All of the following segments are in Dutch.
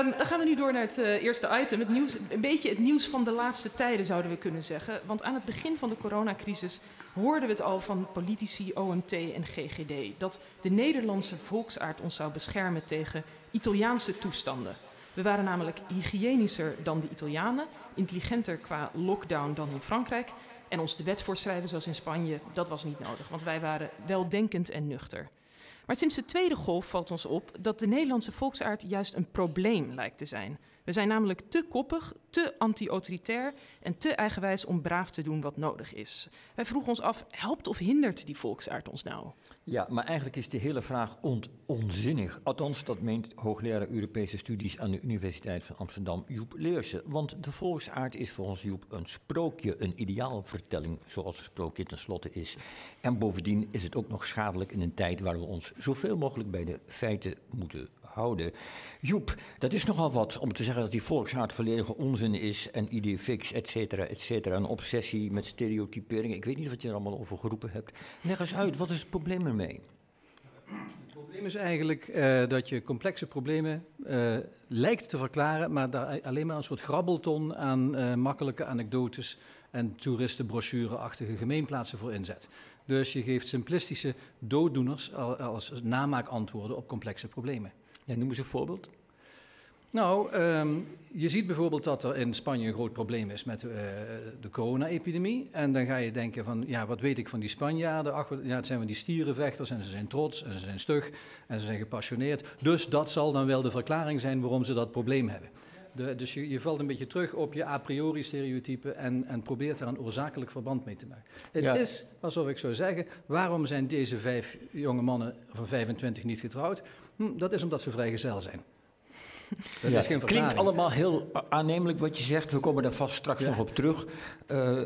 Ehm, dan gaan we nu door naar het eh, eerste item. Het nieuws, een beetje het nieuws van de laatste tijden zouden we kunnen zeggen. Want aan het begin van de coronacrisis hoorden we het al van politici, OMT en GGD. Dat de Nederlandse volksaard ons zou beschermen tegen Italiaanse toestanden. We waren namelijk hygiënischer dan de Italianen, intelligenter qua lockdown dan in Frankrijk. En ons de wet voorschrijven zoals in Spanje, dat was niet nodig, want wij waren weldenkend en nuchter. Maar sinds de tweede golf valt ons op dat de Nederlandse volksaard juist een probleem lijkt te zijn. We zijn namelijk te koppig, te anti-autoritair en te eigenwijs om braaf te doen wat nodig is. Wij vroegen ons af, helpt of hindert die volksaard ons nou? Ja, maar eigenlijk is de hele vraag onzinnig. Althans, dat meent hoogleraar Europese studies aan de Universiteit van Amsterdam, Joep Leersen. Want de volksaard is volgens Joep een sprookje, een ideaalvertelling, zoals een sprookje tenslotte is. En bovendien is het ook nog schadelijk in een tijd waar we ons zoveel mogelijk bij de feiten moeten houden. Joep, dat is nogal wat om te zeggen dat die volksaard volledige onzin is en idee fix, et cetera, et cetera. Een obsessie met stereotypering. Ik weet niet wat je er allemaal over geroepen hebt. Leg eens uit, wat is het probleem ermee? Het probleem is eigenlijk uh, dat je complexe problemen uh, lijkt te verklaren, maar daar alleen maar een soort grabbelton aan uh, makkelijke anekdotes en toeristenbrochure-achtige gemeenplaatsen voor inzet. Dus je geeft simplistische dooddoeners als namaakantwoorden op complexe problemen. Ja, noem eens een voorbeeld. Nou, um, je ziet bijvoorbeeld dat er in Spanje een groot probleem is met uh, de corona-epidemie. En dan ga je denken van, ja, wat weet ik van die Spanjaarden? Ach, ja, het zijn van die stierenvechters en ze zijn trots en ze zijn stug en ze zijn gepassioneerd. Dus dat zal dan wel de verklaring zijn waarom ze dat probleem hebben. De, dus je, je, valt een beetje terug op je a priori stereotypen en, en probeert daar een oorzakelijk verband mee te maken. Het ja. is, alsof ik zou zeggen, waarom zijn deze vijf jonge mannen van 25 niet getrouwd? Hm, dat is omdat ze vrijgezel zijn. Dat ja, is geen klinkt allemaal heel aannemelijk wat je zegt. We komen daar vast straks ja. nog op terug. Uh,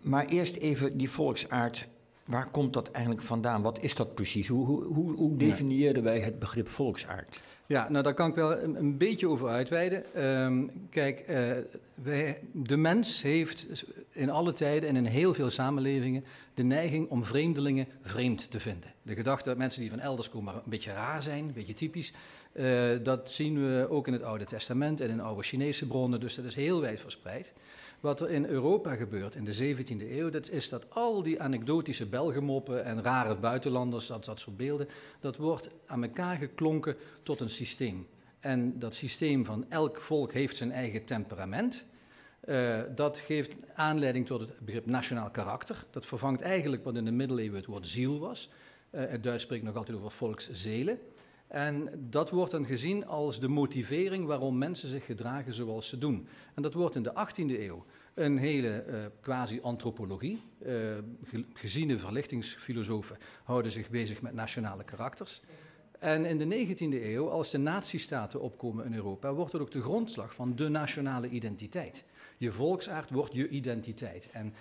maar eerst even die volksaard. Waar komt dat eigenlijk vandaan? Wat is dat precies? Hoe, hoe, hoe definiëren wij het begrip volksaard? Ja, nou daar kan ik wel een, een beetje over uitweiden. Um, kijk, uh, wij, de mens heeft in alle tijden en in heel veel samenlevingen de neiging om vreemdelingen vreemd te vinden. De gedachte dat mensen die van elders komen maar een beetje raar zijn, een beetje typisch, uh, dat zien we ook in het Oude Testament en in oude Chinese bronnen, dus dat is heel wijd verspreid. Wat er in Europa gebeurt in de 17e eeuw, dat is dat al die anekdotische Belgemoppen en rare buitenlanders, dat, soort beelden, dat wordt aan elkaar geklonken tot een systeem. En dat systeem van elk volk heeft zijn eigen temperament. Uh, dat geeft aanleiding tot het begrip nationaal karakter. Dat vervangt eigenlijk wat in de middeleeuwen het woord ziel was. Uh, het Duits spreekt nog altijd over volkszelen. En dat wordt dan gezien als de motivering waarom mensen zich gedragen zoals ze doen. En dat wordt in de 18e eeuw een hele uh, quasi-antropologie. Uh, geziene verlichtingsfilosofen houden zich bezig met nationale karakters. En in de 19e eeuw, als de nazistaten opkomen in Europa, wordt het ook de grondslag van de nationale identiteit. Je volksaard wordt je identiteit. En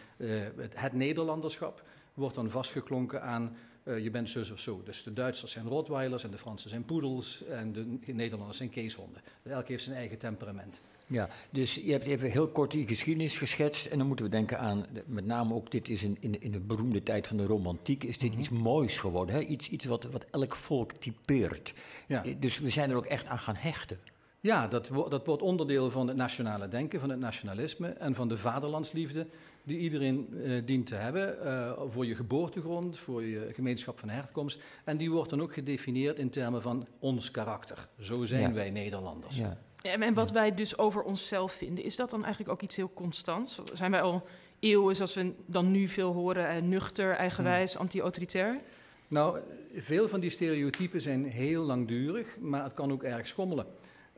het, het Nederlanderschap wordt dan vastgeklonken aan uh, je bent zus of zo. Dus de Duitsers zijn Rottweilers en de Fransen zijn poedels en de Nederlanders zijn keeshonden. Dus elk heeft zijn eigen temperament. Ja, dus je hebt even heel kort die geschiedenis geschetst. En dan moeten we denken aan, met name ook, dit is in, in, in de beroemde tijd van de romantiek, is dit mm -hmm. iets moois geworden. Hè? Iets, iets wat, wat elk volk typeert. Ja. Dus we zijn er ook echt aan gaan hechten. Ja, dat, dat wordt onderdeel van het nationale denken, van het nationalisme en van de vaderlandsliefde die iedereen uh, dient te hebben uh, voor je geboortegrond, voor je gemeenschap van herkomst. En die wordt dan ook gedefinieerd in termen van ons karakter. Zo zijn ja. wij Nederlanders. Ja. Ja, en wat wij dus over onszelf vinden, is dat dan eigenlijk ook iets heel constants? Zijn wij al eeuwen, zoals we dan nu veel horen, nuchter, eigenwijs, hmm. anti-autoritair? Nou, veel van die stereotypen zijn heel langdurig, maar het kan ook erg schommelen.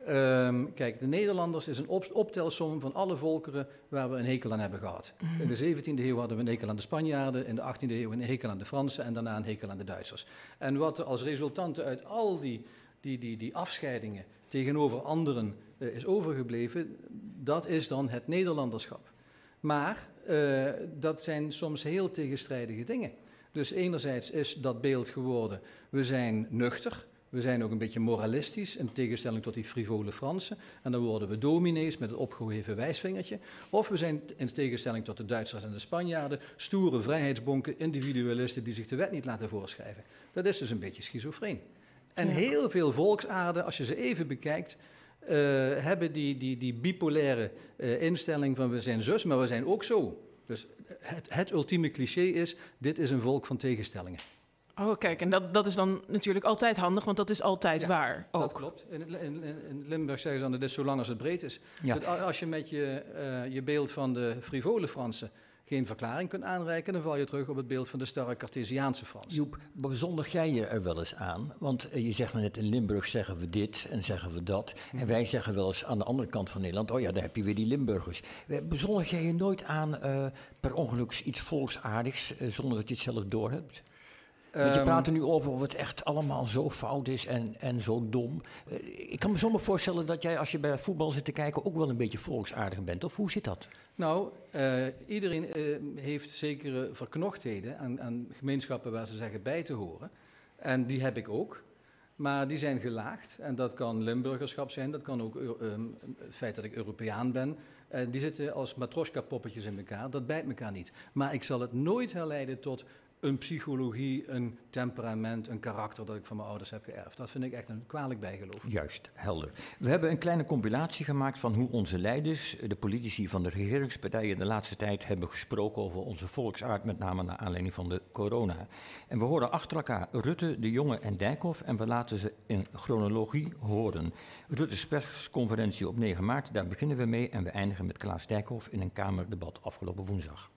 Um, kijk, de Nederlanders is een op optelsom van alle volkeren waar we een hekel aan hebben gehad. Mm -hmm. In de 17e eeuw hadden we een hekel aan de Spanjaarden, in de 18e eeuw een hekel aan de Fransen en daarna een hekel aan de Duitsers. En wat er als resultante uit al die, die, die, die afscheidingen tegenover anderen uh, is overgebleven, dat is dan het Nederlanderschap. Maar uh, dat zijn soms heel tegenstrijdige dingen. Dus enerzijds is dat beeld geworden, we zijn nuchter, we zijn ook een beetje moralistisch, in tegenstelling tot die frivole Fransen. En dan worden we dominees met het opgeheven wijsvingertje. Of we zijn, in tegenstelling tot de Duitsers en de Spanjaarden, stoere vrijheidsbonken, individualisten die zich de wet niet laten voorschrijven. Dat is dus een beetje schizofreen. En heel veel volksaarden, als je ze even bekijkt, hebben die, die, die bipolaire instelling van we zijn zus, maar we zijn ook zo. Dus het, het ultieme cliché is, dit is een volk van tegenstellingen. Oh, kijk, en dat, dat is dan natuurlijk altijd handig, want dat is altijd waar. Ook. Dat klopt. In, in, in, Limburg zeggen ze dan, het is zolang als het breed is. Ja. als je met je, uh, je beeld van de frivole Fransen geen verklaring kunt aanreiken, dan val je terug op het beeld van de starre Cartesiaanse Frans. Joep, bezondig jij je er wel eens aan? Want eh, je zegt net, in Limburg zeggen we dit en zeggen we dat. En mhm. wij zeggen wel eens aan de andere kant van Nederland, oh ja, daar heb je weer die Limburgers. Bezondig jij je nooit aan uh, per ongeluk iets volksaardigs, zonder dat je het zelf doorhebt? Want je ehm, praat er nu over of het echt allemaal zo fout is en, en zo dom. Eh, ik kan me zomaar voorstellen dat jij als je bij voetbal zit te kijken ook wel een beetje volksaardig bent. Of hoe zit dat? Nou, uh, iedereen uh, heeft zekere verknochtheden aan, aan, gemeenschappen waar ze zeggen bij te horen. En die heb ik ook. Maar die zijn gelaagd. En dat kan Limburgerschap zijn, dat kan ook um, het feit dat ik Europeaan ben. Uh, die zitten als matroska-poppetjes in elkaar. Dat bijt elkaar niet. Maar ik zal het nooit herleiden tot een psychologie, een temperament, een karakter dat ik van mijn ouders heb geërfd. Dat vind ik echt een kwalijk bijgeloof. Juist, helder. We hebben een kleine compilatie gemaakt van hoe onze leiders, de politici van de regeringspartijen, de laatste tijd hebben gesproken over onze volksaard, met name naar aanleiding van de corona. En we horen achter elkaar Rutte, De Jonge en Dijkhoff en we laten ze in chronologie horen. Rutte's persconferentie op 9 maart, daar beginnen we mee en we eindigen met Klaas Dijkhoff in een Kamerdebat afgelopen woensdag.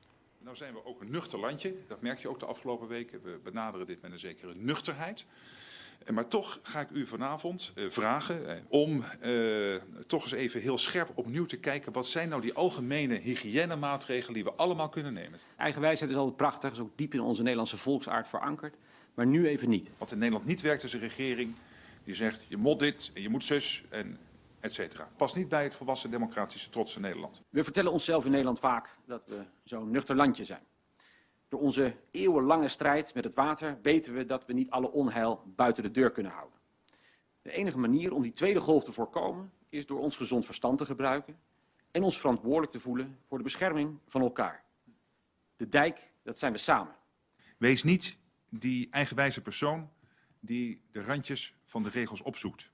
Nou zijn we ook een nuchter landje. Dat merk je ook de afgelopen weken. We benaderen dit met een zekere nuchterheid. Eh, maar toch ga ik u vanavond uh, vragen uh, om toch eens even heel scherp opnieuw te kijken. Wat zijn nou die algemene hygiënemaatregelen die we allemaal kunnen nemen? Eigenwijsheid is altijd prachtig, is ook diep in onze Nederlandse volksaard verankerd. Maar nu even niet. Wat in Nederland niet werkt is een regering die zegt je moet dit en je moet zus en et Past niet bij het volwassen democratische trotse Nederland. We vertellen onszelf in Nederland vaak dat we zo'n nuchter landje zijn. Door onze eeuwenlange strijd met het water weten we dat we niet alle onheil buiten de deur kunnen houden. De enige manier om die tweede golf te voorkomen is door ons gezond verstand te gebruiken en ons verantwoordelijk te voelen voor de bescherming van elkaar. De dijk, dat zijn we samen. Wees niet die eigenwijze persoon die de randjes van de regels opzoekt.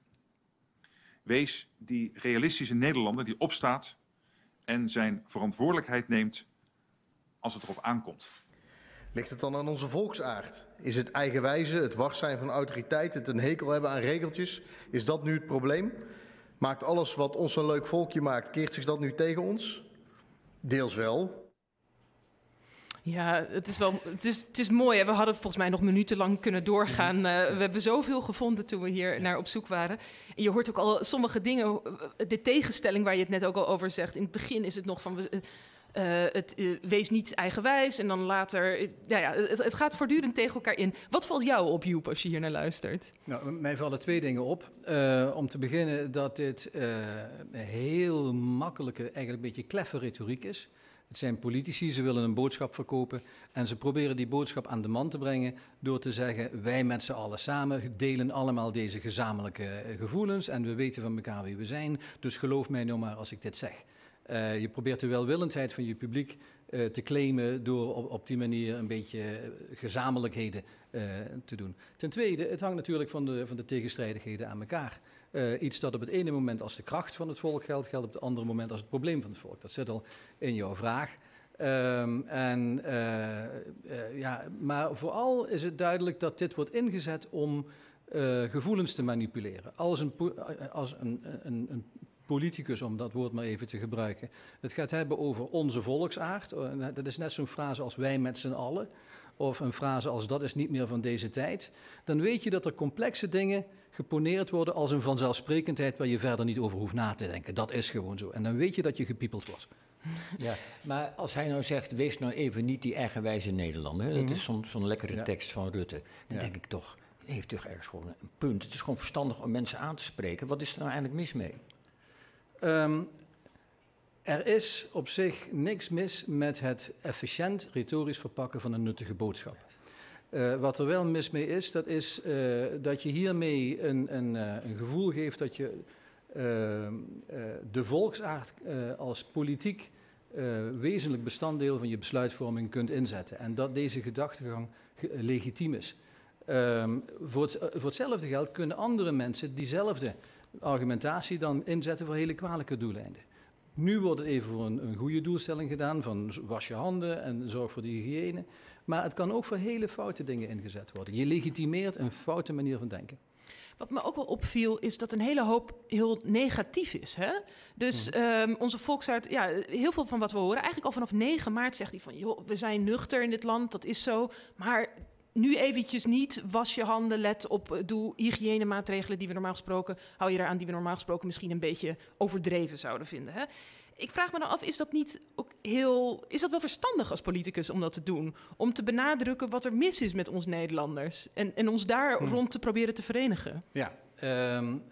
Wees die realistische Nederlander die opstaat en zijn verantwoordelijkheid neemt als het erop aankomt. Ligt het dan aan onze volksaard? Is het eigenwijze, het wars zijn van autoriteit, het een hekel hebben aan regeltjes? Is dat nu het probleem? Maakt alles wat ons een leuk volkje maakt, keert zich dat nu tegen ons? Deels wel, ja, het is wel. Het is, het is mooi. Hè? We hadden volgens mij nog minutenlang kunnen doorgaan. Uh, we hebben zoveel gevonden toen we hier naar op zoek waren. En je hoort ook al sommige dingen. Eh, de tegenstelling waar je het net ook al over zegt. In het begin is het nog van. Uh, het, uh, wees niet eigenwijs. En dan later. Uh, ja, ja, het, het, gaat voortdurend tegen elkaar in. Wat valt jou op, Joep, als je hier naar luistert? Nou, mij vallen twee dingen op. om te beginnen dat dit heel makkelijke, eigenlijk een beetje kleffe retoriek is. Het zijn politici, ze willen een boodschap verkopen en ze proberen die boodschap aan de man te brengen door te zeggen: wij met z'n allen samen delen allemaal deze gezamenlijke eh, gevoelens en we weten van elkaar wie we zijn. Dus geloof mij nou maar als ik dit zeg. Uh, je probeert de welwillendheid van je publiek uh, te claimen door op, op, die manier een beetje gezamenlijkheden te doen. Ten tweede, het hangt natuurlijk van de, van de tegenstrijdigheden aan elkaar. Uh, iets dat op het ene moment als de kracht van het volk geldt, geldt op het andere moment als het probleem van het volk. Dat zit al in jouw vraag. Um, en, uh, ja, maar vooral is het duidelijk dat dit wordt ingezet om gevoelens te manipuleren. Als, een, als een, een, een politicus, om dat woord maar even te gebruiken, het gaat hebben over onze volksaard. Dat is net zo'n frase als wij met z'n allen. Of een frase als dat is niet meer van deze tijd. Dan weet je dat er complexe dingen geponeerd worden als een vanzelfsprekendheid waar je verder niet over hoeft na te denken. Dat is gewoon zo. En dan weet je dat je gepiepeld wordt. Ja, maar als hij nou zegt, wees nou even niet die eigenwijze Nederlander. Dat mhm. is zo'n lekkere tekst van Rutte. Dan denk ik toch, heeft toch ergens gewoon een punt. Het is gewoon verstandig om mensen aan te spreken. Wat is er nou eigenlijk mis mee? Um, er is op zich niks mis met het efficiënt retorisch verpakken van een nuttige boodschap. Uh, wat er wel mis mee is, dat is uh, dat je hiermee een, een, uh, een, gevoel geeft dat je de volksaard als politiek wezenlijk bestanddeel van je besluitvorming kunt inzetten. En dat deze gedachtegang legitiem is. Um, voor, het, voor, hetzelfde geld kunnen andere mensen diezelfde argumentatie dan inzetten voor hele kwalijke doeleinden. Nu wordt het even voor een, een goede doelstelling gedaan, van was je handen en zorg voor de hygiëne. Maar het kan ook voor hele foute dingen ingezet worden. Je legitimeert een foute manier van denken. Wat me ook wel opviel, is dat een hele hoop heel negatief is. Hè? Dus um, onze volksaard, ja, heel veel van wat we horen, eigenlijk al vanaf 9 maart zegt hij van, joh, we zijn nuchter in dit land, dat is zo. Maar nu eventjes niet, was je handen, let op, eh, doe hygiënemaatregelen die we normaal gesproken, hou je eraan die we normaal gesproken misschien een beetje overdreven zouden vinden. Hè? Ik vraag me dan af, is dat niet ook heel. Is dat wel verstandig als politicus om dat te doen? Om te benadrukken wat er mis is met ons Nederlanders. En, en ons daar hm. rond te proberen te verenigen. Ja, um,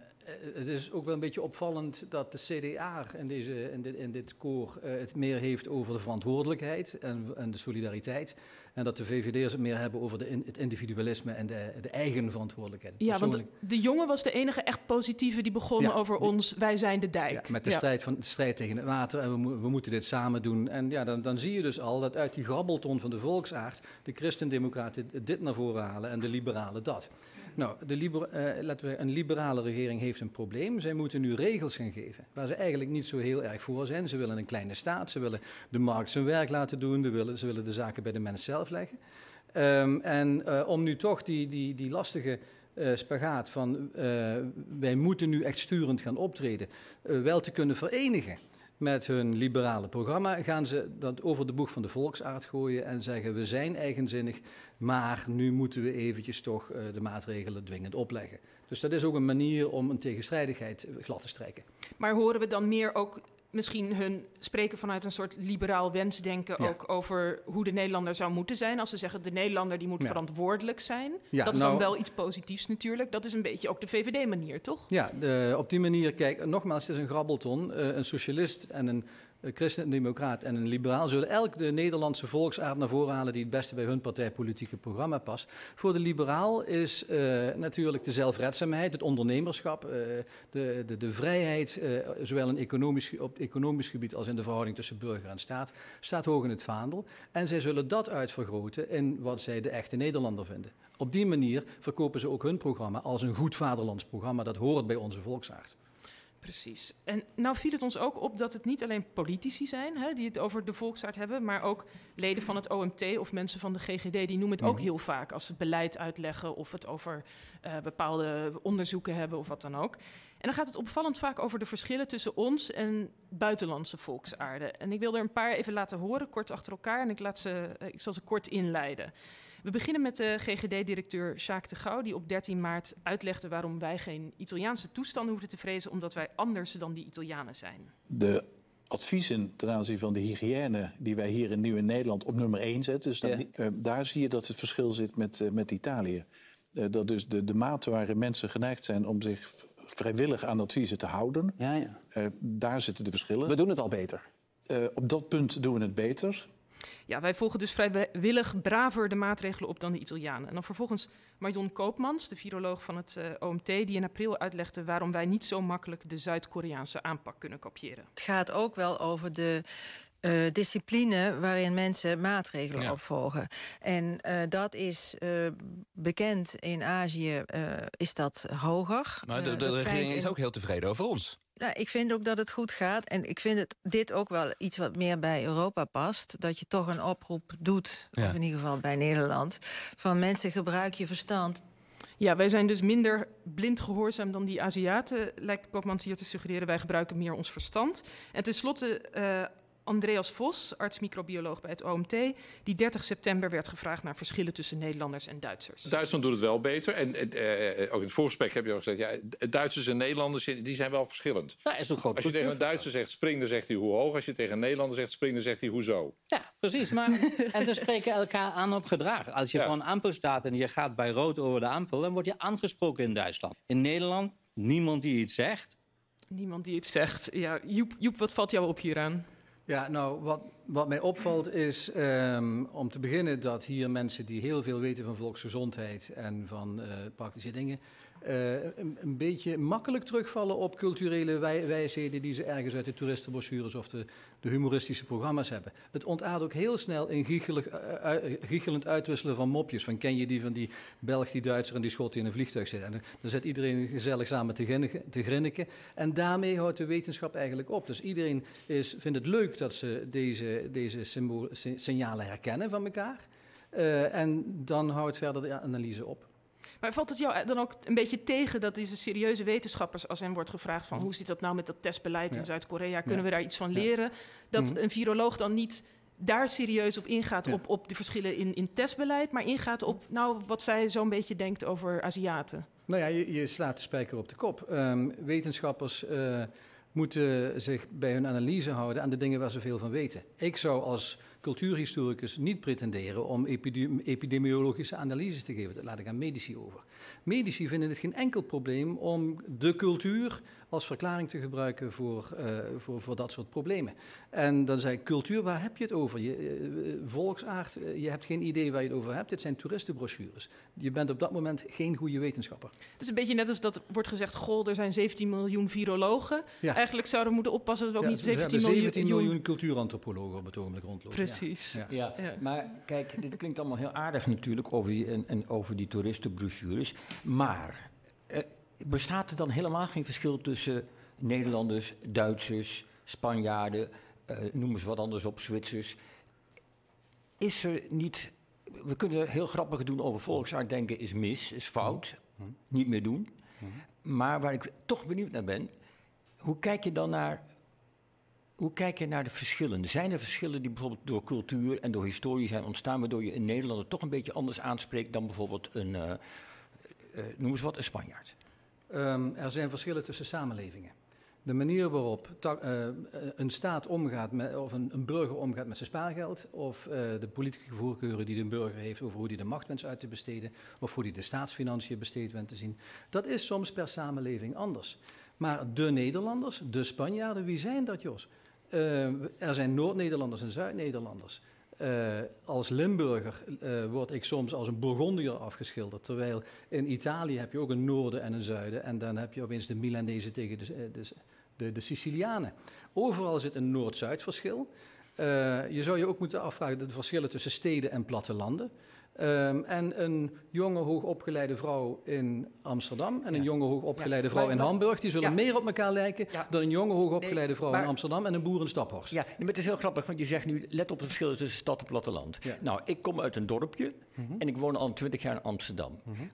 het is ook wel een beetje opvallend dat de CDA in, deze, in, dit, in dit koor uh, het meer heeft over de verantwoordelijkheid en, en de solidariteit. En dat de VVD'ers het meer hebben over de in, het individualisme en de, de, eigen verantwoordelijkheid. Ja, want de, jongen was de enige echt positieve die begon over ons, wij zijn de dijk. Ja, met de, strijd van, de strijd tegen het water en we, we, moeten dit samen doen. En ja, dan, dan zie je dus al dat uit die grabbelton van de volksaard de christendemocraten dit naar voren halen en de liberalen dat. Nou, de liber, uh, laten we, een liberale regering heeft een probleem. Zij moeten nu regels gaan geven waar ze eigenlijk niet zo heel erg voor zijn. Ze willen een kleine staat, ze willen de markt zijn werk laten doen, ze willen, ze willen de zaken bij de mens zelf leggen. Um, en uh, om nu toch die, die, die lastige uh, spagaat van wij moeten nu echt sturend gaan optreden, wel te kunnen verenigen met hun liberale programma gaan ze dat over de boeg van de volksaard gooien en zeggen we zijn eigenzinnig, maar nu moeten we eventjes toch uh, de maatregelen dwingend opleggen. Dus dat is ook een manier om een tegenstrijdigheid glad te strijken. Maar horen we dan meer ook misschien hun spreken vanuit een soort liberaal wensdenken ook over hoe de Nederlander zou moeten zijn. Als ze zeggen de Nederlander die moet verantwoordelijk zijn. Ja, dat is dan nou- wel iets positiefs natuurlijk. Dat is een beetje ook de VVD-manier, toch? Ja, de, op die manier, kijk, nogmaals, het is een grabbelton. Uh, een socialist en een een christen-democraat en een liberaal zullen elk de Nederlandse volksaard naar voren halen die het beste bij hun partijpolitieke programma past. Voor de liberaal is uh, natuurlijk de zelfredzaamheid, het ondernemerschap, uh, de, de, de, vrijheid, uh, zowel in economisch, op economisch gebied als in de verhouding tussen burger en staat, staat hoog in het vaandel. En zij zullen dat uitvergroten in wat zij de echte Nederlander vinden. Op die manier verkopen ze ook hun programma als een goed vaderlands programma. Dat hoort bij onze volksaard. Precies. En nou viel het ons ook op dat het niet alleen politici zijn hè, die het over de volksaard hebben, maar ook leden van het OMT of mensen van de GGD, die noemen het ook mhm. heel vaak als ze beleid uitleggen of het over uh, bepaalde onderzoeken hebben of wat dan ook. En dan gaat het opvallend vaak over de verschillen tussen ons en buitenlandse volksaarden. En ik wil er een paar even laten horen, kort achter elkaar, en ik, laat ze, uh, ik zal ze kort inleiden. We beginnen met de GGD-directeur Jacques de Gouw, die op 13 maart uitlegde waarom wij geen Italiaanse toestanden hoeven te vrezen, omdat wij anders dan die Italianen zijn. De adviezen ten aanzien van de hygiëne die wij hier in Nieuw in Nederland op nummer 1 zetten. Dus dan, ja. uh, daar zie je dat het verschil zit met, uh, met Italië. Uh, dat dus de, de mate waarin mensen geneigd zijn om zich vrijwillig aan adviezen te houden, ja, ja. daar zitten de verschillen. We doen het al beter. op dat punt doen we het beter. Ja, wij volgen dus vrijwillig braver de maatregelen op dan de Italianen. En dan vervolgens Marion Koopmans, de viroloog van het uh, OMT, die in april uitlegde waarom wij niet zo makkelijk de Zuid-Koreaanse aanpak kunnen kopiëren. Het gaat ook wel over de uh, discipline waarin mensen maatregelen ja. opvolgen. En uh, dat is uh, bekend in Azië, is dat hoger. Maar de, de regering is ook heel tevreden over ons. Nou, ik vind ook dat het goed gaat. En ik vind het, dit ook wel iets wat meer bij Europa past. Dat je toch een oproep doet, ja. of in ieder geval bij Nederland... van mensen gebruik je verstand. Ja, wij zijn dus minder blind gehoorzaam dan die Aziaten, lijkt Koopmans hier te suggereren. Wij gebruiken meer ons verstand. En tenslotte, uh, Andreas Vos, arts-microbioloog bij het OMT, die 30 september werd gevraagd naar verschillen tussen Nederlanders en Duitsers. Duitsland doet het wel beter. En uh, ook in het voorgesprek heb je al gezegd, ja, Duitsers en Nederlanders die zijn wel verschillend. Ja, is ook Als je tegen een Duitser zegt spring, dan zegt hij hoe hoog. Als je tegen een Nederlander zegt spring, dan zegt hij hoezo. Ja, precies. Maar, en ze spreken elkaar aan op gedrag. Als je ja. voor een ampel staat en je gaat bij rood over de ampel, dan word je aangesproken in Duitsland. In Nederland, niemand die iets zegt. Niemand die iets zegt. Ja, Joep, Joep wat valt jou op hieraan? Ja, nou, wat, wat mij opvalt is um, om te beginnen dat hier mensen die heel veel weten van volksgezondheid en van uh, praktische dingen, een, een, beetje makkelijk terugvallen op culturele wij, wijsheden die ze ergens uit de toeristenbrochures of de, de humoristische programma's hebben. Het ontaart ook heel snel in giechelig, giechelend uitwisselen van mopjes. Van ken je die van die Belg, die Duitser en die Schot die in een vliegtuig zit? En dan zit iedereen gezellig samen te, te grinniken. En daarmee houdt de wetenschap eigenlijk op. Dus iedereen is, vindt het leuk dat ze deze, deze signalen herkennen van elkaar. En dan houdt verder de analyse op. Maar valt het jou dan ook een beetje tegen dat deze serieuze wetenschappers, als hen wordt gevraagd van hoe zit dat nou met dat testbeleid in Zuid-Korea, kunnen we daar iets van leren, dat mhm. een viroloog dan niet daar serieus op ingaat, op, op de verschillen in, in testbeleid, maar ingaat op nou, wat zij zo'n beetje denkt over Aziaten? Nou ja, je, je slaat de spijker op de kop. Um, wetenschappers uh, moeten zich bij hun analyse houden aan de dingen waar ze veel van weten. Ik zou als cultuurhistoricus niet pretenderen om epidemiologische analyses te geven. Dat laat ik aan medici over. Medici vinden het geen enkel probleem om de cultuur als verklaring te gebruiken voor, uh, voor, voor dat soort problemen. En dan zei ik, cultuur, waar heb je het over? Je, uh, volksaard, uh, je hebt geen idee waar je het over hebt. Dit zijn toeristenbrochures. Je bent op dat moment geen goede wetenschapper. Het is een beetje net als dat wordt gezegd, goh, er zijn 17 miljoen virologen. Ja. Eigenlijk zouden we moeten oppassen dat we ook niet 17 miljoen... 17 miljoen cultuurantropologen op het ogenblik rondlopen. Precies. Ja. Ja. ja. maar kijk, dit klinkt allemaal heel aardig natuurlijk over die, en, en over die toeristenbrochures. Maar bestaat er dan helemaal geen verschil tussen Nederlanders, Duitsers, Spanjaarden, uh, noem eens wat anders op, Zwitsers? Is er niet. We kunnen heel grappig doen over volksaard denken is mis, is fout, niet meer doen. Maar waar ik toch benieuwd naar ben, hoe kijk je dan naar hoe kijk je naar de verschillen? Zijn er verschillen die bijvoorbeeld door cultuur en door historie zijn ontstaan, waardoor je een Nederlander toch een beetje anders aanspreekt dan bijvoorbeeld een, uh, uh, noem eens wat, een Spanjaard? Um, er zijn verschillen tussen samenlevingen. De manier waarop uh, een staat omgaat met, of een, een, burger omgaat met zijn spaargeld, of uh, de politieke voorkeuren die de burger heeft over hoe hij de macht wenst uit te besteden, of hoe hij de staatsfinanciën besteed wenst te zien, dat is soms per samenleving anders. Maar de Nederlanders, de Spanjaarden, wie zijn dat, Jos? Uh, er zijn Noord-Nederlanders en Zuid-Nederlanders. Uh, als Limburger uh, word ik soms als een Bourgondier afgeschilderd. Terwijl in Italië heb je ook een noorden en een zuiden. En dan heb je opeens de Milanezen tegen de, de, de, de Sicilianen. Overal zit een Noord-Zuid verschil. Je zou je ook moeten afvragen de verschillen tussen steden en plattelanden. Um, en een jonge, hoogopgeleide vrouw in Amsterdam en een jonge, hoogopgeleide ja. vrouw in Hamburg, die zullen meer op elkaar lijken dan een jonge, hoogopgeleide vrouw in Amsterdam en een boer in Staphorst. Ja, maar het is heel grappig, want je zegt nu, let op het verschil tussen stad en platteland. Nou, ik kom uit een dorpje mm -hmm. en ik woon al twintig jaar in Amsterdam. Mm -hmm.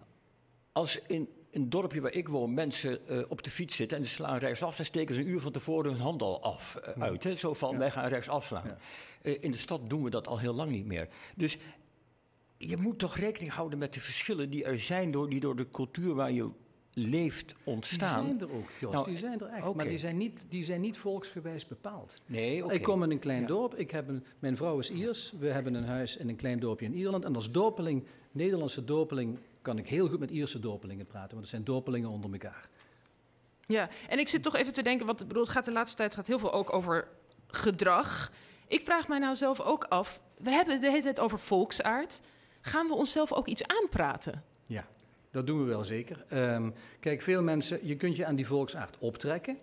Als in een dorpje waar ik woon mensen uh, op de fiets zitten en ze slaan rechtsaf, dan steken ze een uur van tevoren hun hand al af, uh, uit. Hè? Zo van, wij gaan rechtsaf slaan. Uh, in de stad doen we dat al heel lang niet meer. Dus je moet toch rekening houden met de verschillen die er zijn, door, die door de cultuur waar je leeft ontstaan. Die zijn er ook, Jos, nou, die zijn er echt. Okay. Maar die zijn, niet, die zijn niet volksgewijs bepaald. Nee, okay. Ik kom in een klein ja. dorp, ik heb een, mijn vrouw is Iers, we hebben een huis in een klein dorpje in Ierland. En als dorpeling, Nederlandse dorpeling, kan ik heel goed met Ierse dorpelingen praten, want het zijn dorpelingen onder elkaar. Ja, en ik zit toch even te denken, want bedoel, het gaat de laatste tijd gaat heel veel ook over gedrag. Ik vraag mij nou zelf ook af, we hebben het de hele tijd over volksaard gaan we onszelf ook iets aanpraten? Ja, dat doen we wel zeker. Um, kijk, veel mensen, je kunt je aan die volksaard optrekken.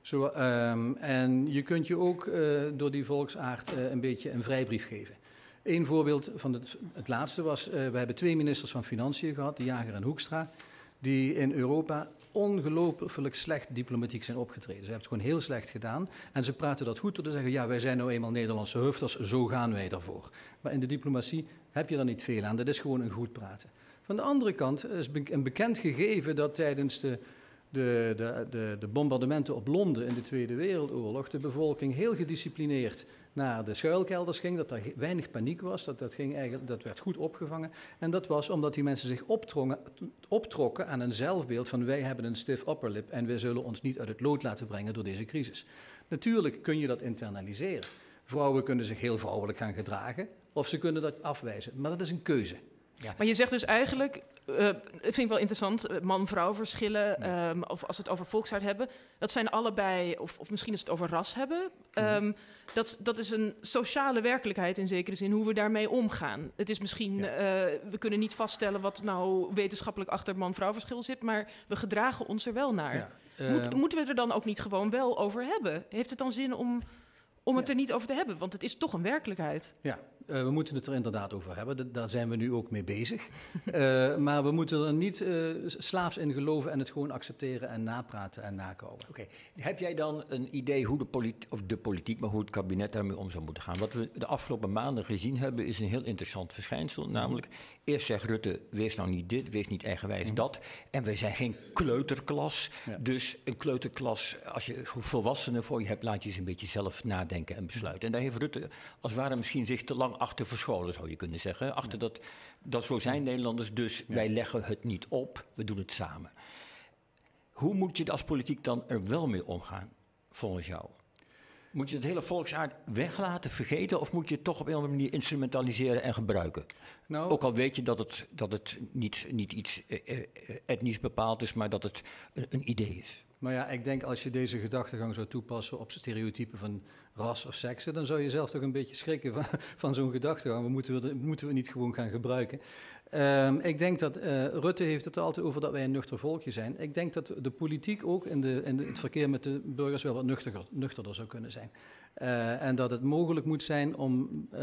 Zo, um, en je kunt je ook uh, door die volksaard uh, een beetje een vrijbrief geven. Eén voorbeeld van het, het laatste was, uh, we hebben twee ministers van Financiën gehad, de Jager en Hoekstra, die in Europa ongelooflijk slecht diplomatiek zijn opgetreden. Ze hebben het gewoon heel slecht gedaan. En ze praten dat goed door te zeggen, ja, wij zijn nou eenmaal Nederlandse hufters, zo gaan wij daarvoor. Maar in de diplomatie heb je daar niet veel aan. Dat is gewoon een goed praten. Van de andere kant is een bekend gegeven dat tijdens de, de, de, de, de bombardementen op Londen in de Tweede Wereldoorlog de bevolking heel gedisciplineerd naar de schuilkelders ging, dat er weinig paniek was, dat, dat, ging eigenlijk, dat werd goed opgevangen. En dat was omdat die mensen zich optrokken aan een zelfbeeld van wij hebben een stiff upperlip en wij zullen ons niet uit het lood laten brengen door deze crisis. Natuurlijk kun je dat internaliseren. Vrouwen kunnen zich heel vrouwelijk gaan gedragen of ze kunnen dat afwijzen, maar dat is een keuze. Ja. Maar je zegt dus eigenlijk, uh, vind ik wel interessant, eh, man-vrouw verschillen, um, of als we het over volksaard hebben, dat zijn allebei, of, of misschien is het over ras hebben, um, dat, dat is een sociale werkelijkheid in zekere zin, hoe we daarmee omgaan. Het is misschien, uh, we kunnen niet vaststellen wat nou wetenschappelijk achter man-vrouw verschil zit, maar we gedragen ons er wel naar. Moet, moeten we er dan ook niet gewoon wel over hebben? Heeft het dan zin om, om het er niet over te hebben? Want het is toch een werkelijkheid. Ja, uh, we moeten het er inderdaad over hebben. daar zijn we nu ook mee bezig. uh, maar we moeten er niet uh, slaafs in geloven en het gewoon accepteren en napraten en nakomen. Oké. Okay. Heb jij dan een idee hoe de, politi of de politiek, maar hoe het kabinet daarmee om zou moeten gaan? Wat we de afgelopen maanden gezien hebben, is een heel interessant verschijnsel. Namelijk, eerst zegt Rutte: wees nou niet dit, wees niet eigenwijs mm. dat. En wij zijn geen kleuterklas. Ja. Dus een kleuterklas, als je volwassenen voor je hebt, laat je eens een beetje zelf nadenken en besluiten. En daar heeft Rutte als het ware misschien zich te lang achter verscholen, zou je kunnen zeggen. Achter dat, dat zo zijn Nederlanders, dus wij leggen het niet op, we doen het samen. Hoe moet je als politiek dan er wel mee omgaan, volgens jou? Moet je het hele volksaard weglaten, vergeten, of moet je het toch op een of andere manier instrumentaliseren en gebruiken? Nou, Ook al weet je dat het, dat het niet, niet iets etnisch bepaald is, maar dat het een, een idee is. Maar ja, ik denk als je deze gedachtegang zou toepassen op stereotypen van ras of seksen, dan zou je zelf toch een beetje schrikken van, van zo'n gedachtegang. We moeten we, moeten we niet gewoon gaan gebruiken. Um, ik denk dat uh, Rutte heeft het er altijd over dat wij een nuchter volkje zijn. Ik denk dat de politiek ook in, de, in het verkeer met de burgers wel wat nuchterder, zou kunnen zijn. Uh, en dat het mogelijk moet zijn om uh,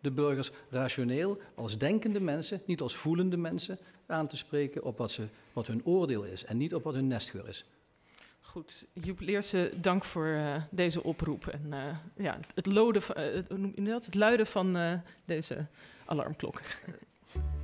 de burgers rationeel, als denkende mensen, niet als voelende mensen, aan te spreken op wat, ze, wat hun oordeel is en niet op wat hun nestgeur is. Goed, Joep Leerse, dank voor uh, deze oproep en uh, ja, het, loden, uh, het, het luiden van deze alarmklok.